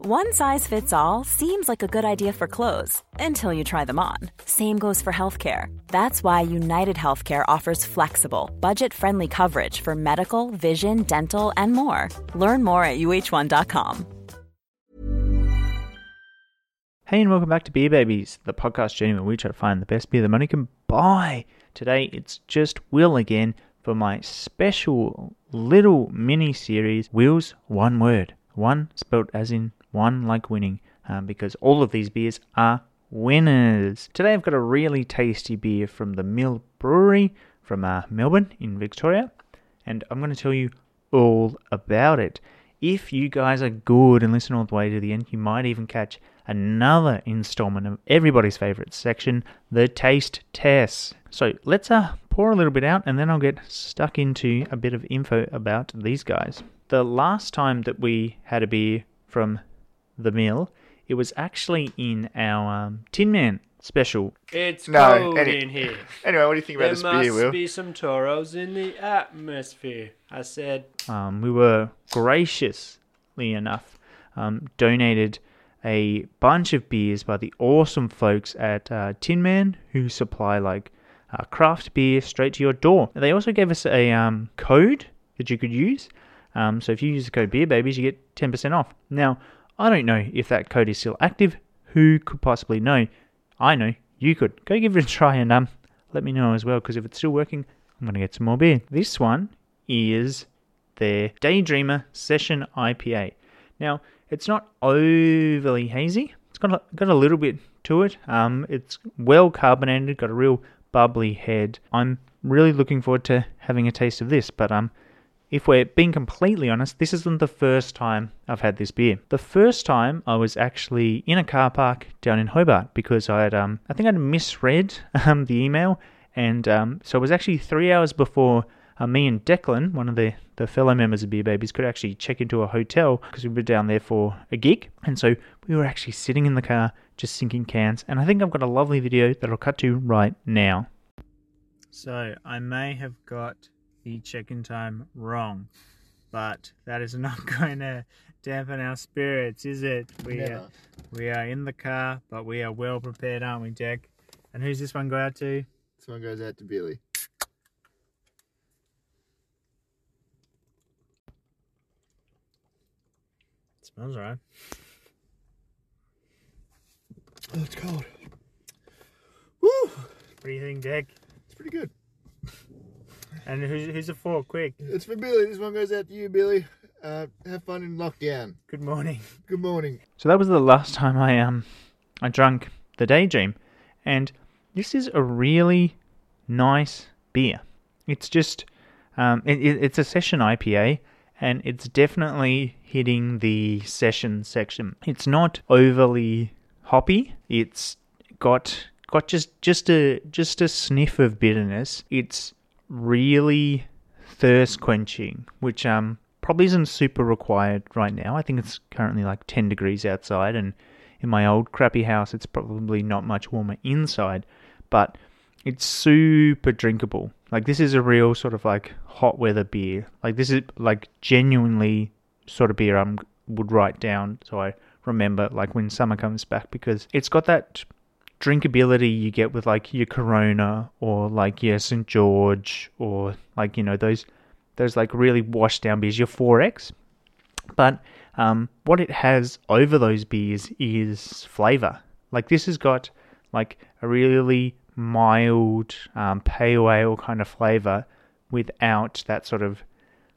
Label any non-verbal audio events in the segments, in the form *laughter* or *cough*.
One size fits all seems like a good idea for clothes until you try them on. Same goes for healthcare. That's why United Healthcare offers flexible, budget-friendly coverage for medical, vision, dental, and more. Learn more at uhone.com. Hey, and welcome back to Beer Babies, the podcast journey where we try to find the best beer that money can buy. Today, it's just Will again for my special little mini series, Will's One Word. One spelled as in one like winning, um, because all of these beers are winners. Today, I've got a really tasty beer from the Mill Brewery from uh, Melbourne in Victoria, and I'm going to tell you all about it. If you guys are good and listen all the way to the end, you might even catch another installment of everybody's favorite section, the taste test. So let's uh, pour a little bit out and then I'll get stuck into a bit of info about these guys. The last time that we had a beer from the mill, it was actually in our um, Tin Man special. It's No, cold any- in here. Anyway, what do you think There about this must beer, Will? be some toros in the atmosphere. I said, Um, we were graciously enough um, donated a bunch of beers by the awesome folks at uh, Tin Man who supply like uh, craft beer straight to your door. They also gave us a um, code that you could use. Um, so if you use the code Beer Babies, you get 10% off. Now, I don't know if that code is still active. Who could possibly know? I know. You could. Go give it a try and um, let me know as well, because if it's still working, I'm going to get some more beer. This one is their Daydreamer Session IPA. Now, it's not overly hazy. It's got a, got a little bit to it. Um, it's well carbonated, got a real bubbly head. I'm really looking forward to having a taste of this, but um, if we're being completely honest, this isn't the first time I've had this beer. The first time I was actually in a car park down in Hobart because I had, um, I think I'd misread *laughs* um, the email, and um, so it was actually three hours before uh, me and Declan, one of the, the fellow members of Beer Babies, could actually check into a hotel because we were down there for a gig, and so we were actually sitting in the car just sinking cans. And I think I've got a lovely video that I'll cut to right now. So I may have got the check-in time wrong, but that is not *laughs* going to dampen our spirits, is it? We are, we are in the car, but we are well prepared, aren't we, Jack? And who's this one go out to? This one goes out to Billy. smells right. Oh, it's cold. Woo! What do you think, Jack? It's pretty good. And who's who's it for? Quick. It's for Billy. This one goes out to you, Billy. Uh, have fun in lockdown. Good morning. Good morning. So that was the last time I um I drank the Daydream, and this is a really nice beer. It's just um it, it, it's a session IPA, and it's definitely hitting the session section. It's not overly hoppy. It's got got just just a just a sniff of bitterness. It's really thirst quenching, which um probably isn't super required right now. I think it's currently like 10 degrees outside, and in my old crappy house, it's probably not much warmer inside, but it's super drinkable. Like, this is a real sort of like hot weather beer. Like, this is like genuinely sort of beer I would write down so I remember like when summer comes back because it's got that drinkability you get with like your Corona or like your St George or like you know those those like really washed down beers, your 4X. But um, what it has over those beers is flavor. Like this has got like a really mild um, pale ale kind of flavor without that sort of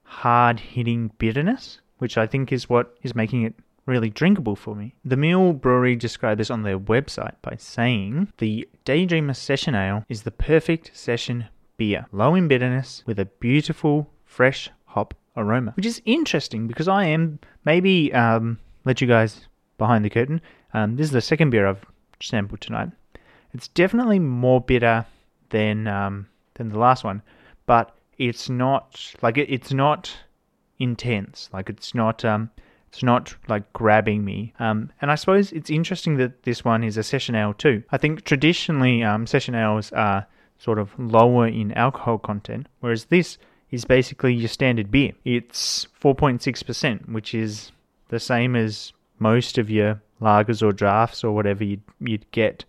hard hitting bitterness, which I think is what is making it really drinkable for me. The Mill Brewery described this on their website by saying the Daydreamer Session Ale is the perfect session beer, low in bitterness with a beautiful fresh hop aroma, which is interesting because I am maybe um, let you guys behind the curtain. Um, this is the second beer I've sampled tonight. It's definitely more bitter than um, than the last one, but it's not like it, it's not intense. Like it's not um, it's not like grabbing me. Um, and I suppose it's interesting that this one is a session ale too. I think traditionally um, session ales are sort of lower in alcohol content, whereas this is basically your standard beer. It's 4.6%, which is the same as most of your lagers or drafts or whatever you'd, you'd get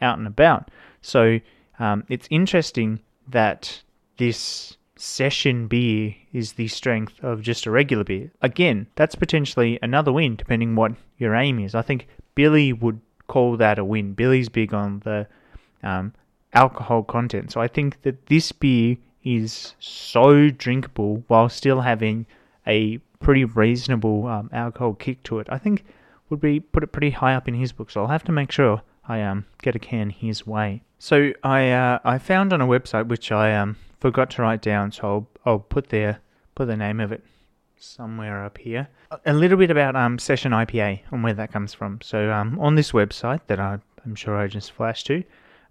out and about. So um, it's interesting that this session beer is the strength of just a regular beer. Again, that's potentially another win depending what your aim is. I think Billy would call that a win. Billy's big on the um, alcohol content. So I think that this beer is so drinkable while still having a pretty reasonable um, alcohol kick to it. I think would be put it pretty high up in his book. So I'll have to make sure I um get a can his way. So I uh, I found on a website which I um forgot to write down, so I'll, I'll put their put the name of it somewhere up here. A little bit about um session IPA and where that comes from. So um on this website that I, I'm sure I just flashed to,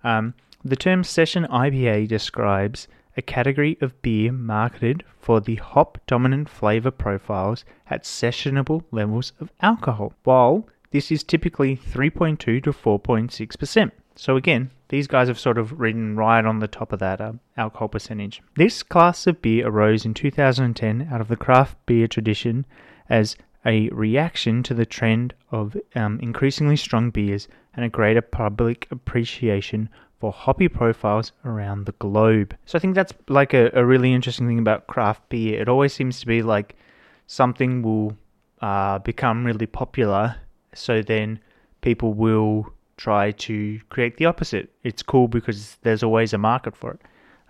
um the term session IPA describes a category of beer marketed for the hop dominant flavor profiles at sessionable levels of alcohol, while this is typically 3.2 to 4.6%. So again, these guys have sort of ridden right on the top of that uh, alcohol percentage. This class of beer arose in 2010 out of the craft beer tradition as a reaction to the trend of um, increasingly strong beers and a greater public appreciation for hoppy profiles around the globe. So I think that's like a, a really interesting thing about craft beer. It always seems to be like something will uh, become really popular, so then people will try to create the opposite. It's cool because there's always a market for it,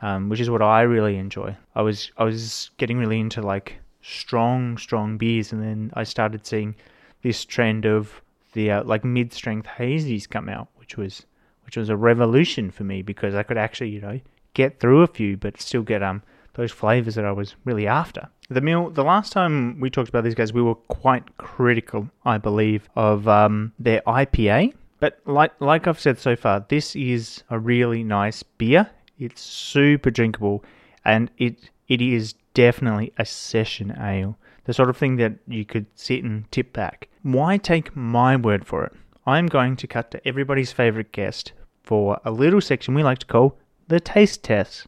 um, which is what I really enjoy. I was I was getting really into like strong strong beers, and then I started seeing this trend of the uh, like mid strength hazies come out, which was which was a revolution for me because I could actually you know get through a few, but still get um those flavors that I was really after. The mill. The last time we talked about these guys, we were quite critical, I believe, of um, their IPA but like like I've said so far, this is a really nice beer. It's super drinkable, and it it is definitely a session ale. The sort of thing that you could sit and tip back. Why take my word for it? I'm going to cut to everybody's favorite guest for a little section we like to call the taste test.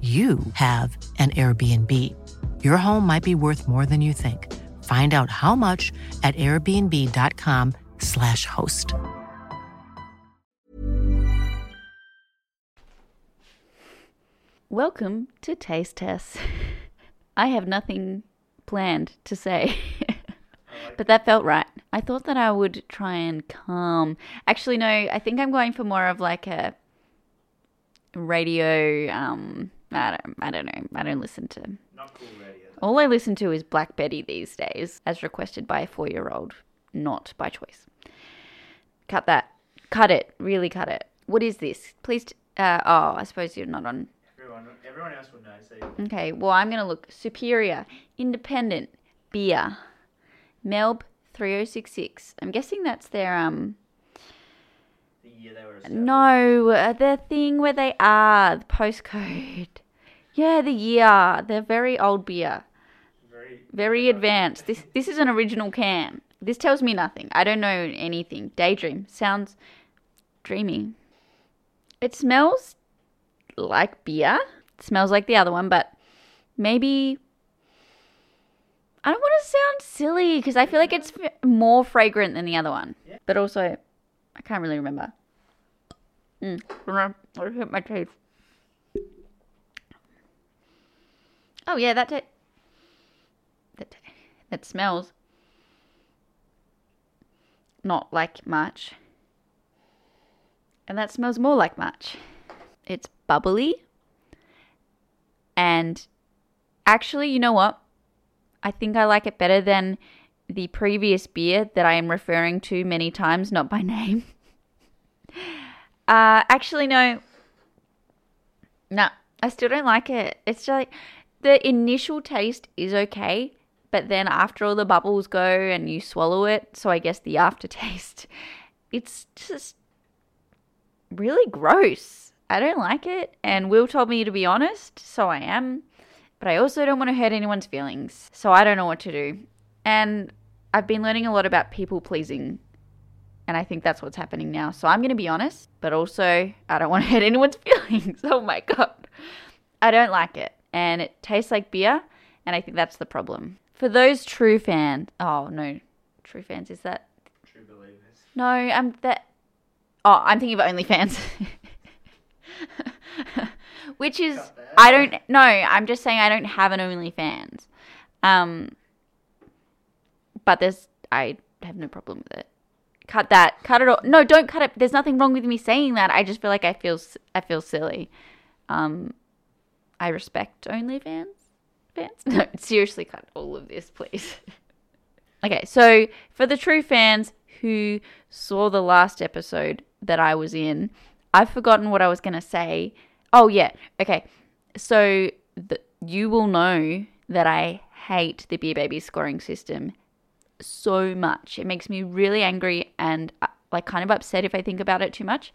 you have an Airbnb. Your home might be worth more than you think. Find out how much at airbnb.com/slash host. Welcome to Taste Test. *laughs* I have nothing planned to say, *laughs* but that felt right. I thought that I would try and calm. Actually, no, I think I'm going for more of like a radio. Um, I don't, I don't know. I don't listen to. Not cool radio. All I listen to is Black Betty these days, as requested by a four-year-old, not by choice. Cut that. Cut it. Really cut it. What is this? Please. T- uh, oh, I suppose you're not on Everyone, everyone else would know. So Okay, well, I'm going to look Superior, Independent, Beer, Melb 3066. I'm guessing that's their, um, year they were. established. no, uh, the thing where they are, the postcode. *laughs* Yeah, the year. They're very old beer. Very. Very advanced. This this is an original can. This tells me nothing. I don't know anything. Daydream sounds dreamy. It smells like beer. It smells like the other one, but maybe I don't want to sound silly because I feel like it's f- more fragrant than the other one. But also, I can't really remember. Mm. Hit my teeth. Oh yeah, that ta- that that smells not like much, and that smells more like much. It's bubbly, and actually, you know what? I think I like it better than the previous beer that I am referring to many times, not by *laughs* name. Uh, actually, no. No, I still don't like it. It's just like the initial taste is okay, but then after all the bubbles go and you swallow it, so I guess the *laughs* aftertaste, it's just really gross. I don't like it, and Will told me to be honest, so I am. But I also don't want to hurt anyone's feelings, so I don't know what to do. And I've been learning a lot about people pleasing, and I think that's what's happening now. So I'm going to be honest, but also I don't want to *laughs* hurt anyone's feelings. *laughs* Oh my god. I don't like it, and it tastes like beer, and I think that's the problem. For those true fans, oh no, true fans is that? True believers. No, I'm that. Oh, I'm thinking of OnlyFans. *laughs* Which is, I don't. No, I'm just saying I don't have an OnlyFans. Um, but there's, I have no problem with it. Cut that. Cut it all. No, don't cut it. There's nothing wrong with me saying that. I just feel like I feel, I feel silly. Um, I respect fans. Fans? *laughs* No, seriously, cut all of this, please. *laughs* okay, so for the true fans who saw the last episode that I was in, I've forgotten what I was going to say. Oh, yeah. Okay. So the, you will know that I hate the Beer Baby scoring system so much. It makes me really angry and uh, like kind of upset if I think about it too much.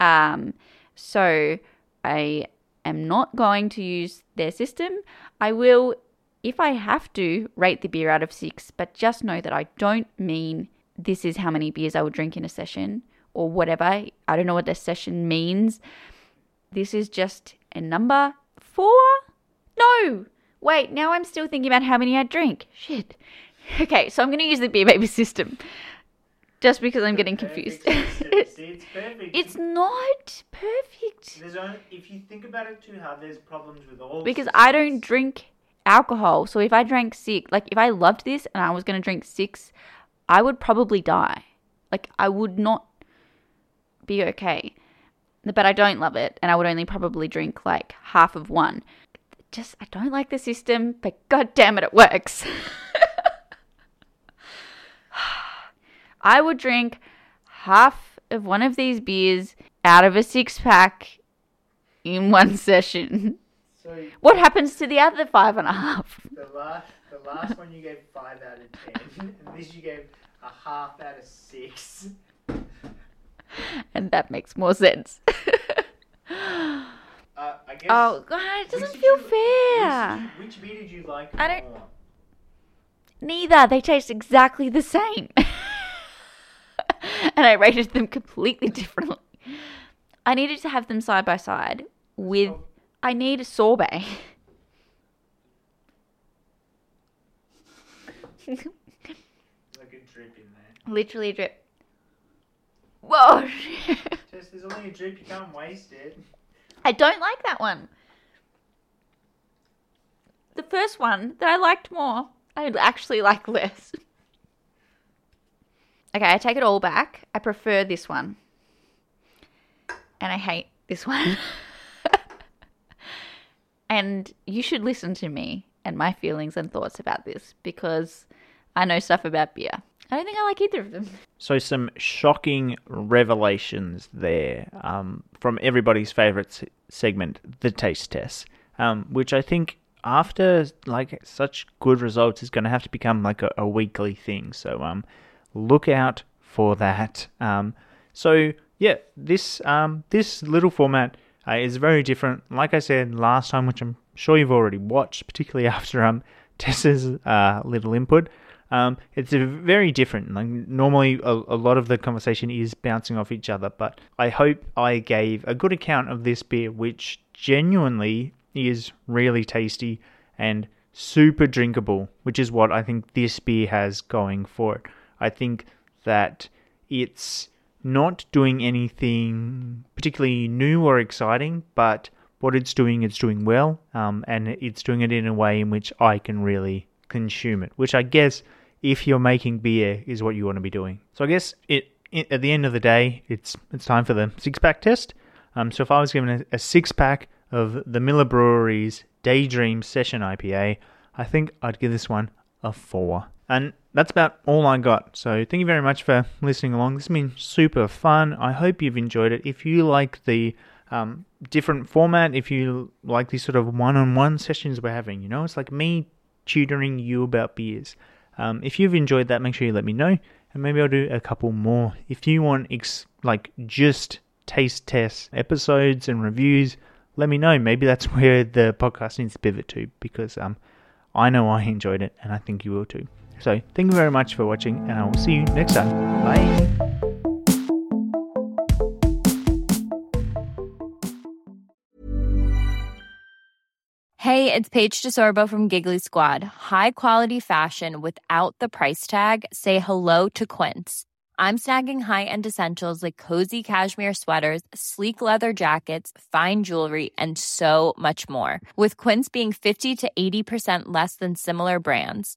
Um, so I am not going to use their system. I will, if I have to, rate the beer out of six, but just know that I don't mean this is how many beers I will drink in a session or whatever. I don't know what this session means. This is just a number four? No! Wait, now I'm still thinking about how many I drink. Shit. *laughs* Okay, so I'm going to use the beer baby *laughs* system just because I'm getting confused. See, *laughs* it's perfect. it's not perfect There's only, if you think about it too hard, there's problems with all. because I don't drink alcohol. So if I drank six, like if I loved this and I was going to drink six, I would probably die. Like I would not be okay. But I don't love it and I would only probably drink like half of one. Just I don't like the system, but god damn it it works. I would drink half of one of these beers out of a six pack in one session. So What happens to the other five and a half? the last, the last one you gave five out of ten, *laughs* and this you gave a half out of six. And that makes more sense. *laughs* Uh, I guess. oh god, it doesn't feel you- fair. Which, which beer did you like I don't- more? Neither. They taste exactly the same. *laughs* and I rated them completely differently. I needed to have them side by side with. I need a sorbet. like a drip in there. Literally a drip. Whoa! *laughs* Just there's only a drip, you can't waste it. I don't like that one. The first one that I liked more, I actually like less. Okay, I take it all back. I prefer this one. And I hate this one. *laughs* and you should listen to me and my feelings and thoughts about this because I know stuff about beer. I don't think I like either of them. So some shocking revelations there um, from everybody's favorite se- segment, the taste test, um, which I think after like such good results is going to have to become like a, a weekly thing. So um, look out for that. Um, so yeah, this um, this little format uh, is very different. Like I said last time, which I'm sure you've already watched, particularly *laughs* after um, Tessa's uh, little input. Um, it's very different. Like normally, a, a lot of the conversation is bouncing off each other, but I hope I gave a good account of this beer, which genuinely is really tasty and super drinkable, which is what I think this beer has going for it. I think that it's not doing anything particularly new or exciting, but what it's doing, it's doing well, um, and it's doing it in a way in which I can really consume it, which I guess if you're making beer is what you want to be doing. So I guess it, it at the end of the day, it's it's time for the six pack test. Um, so if I was given a, a six pack of the Miller Brewery's Daydream Session IPA, I think I'd give this one a four. And that's about all I got. So thank you very much for listening along. This has been super fun. I hope you've enjoyed it. If you like the um, different format, if you like these sort of one-on-one sessions we're having, you know, it's like me tutoring you about beers. Um, if you've enjoyed that, make sure you let me know, and maybe I'll do a couple more. If you want ex- like just taste test episodes and reviews, let me know. Maybe that's *laughs* where the podcast needs to pivot to because um, I know I enjoyed it, and I think you will too. So thank you very much for watching, and I will see you next time. Bye. Hey, it's Paige DeSorbo from Giggly Squad. High quality fashion without the price tag. Say hello to Quince. I'm snagging high-end essentials like cozy cashmere sweaters, sleek leather jackets, fine jewelry, and so much more. With Quince being 50 to 80% less than similar brands.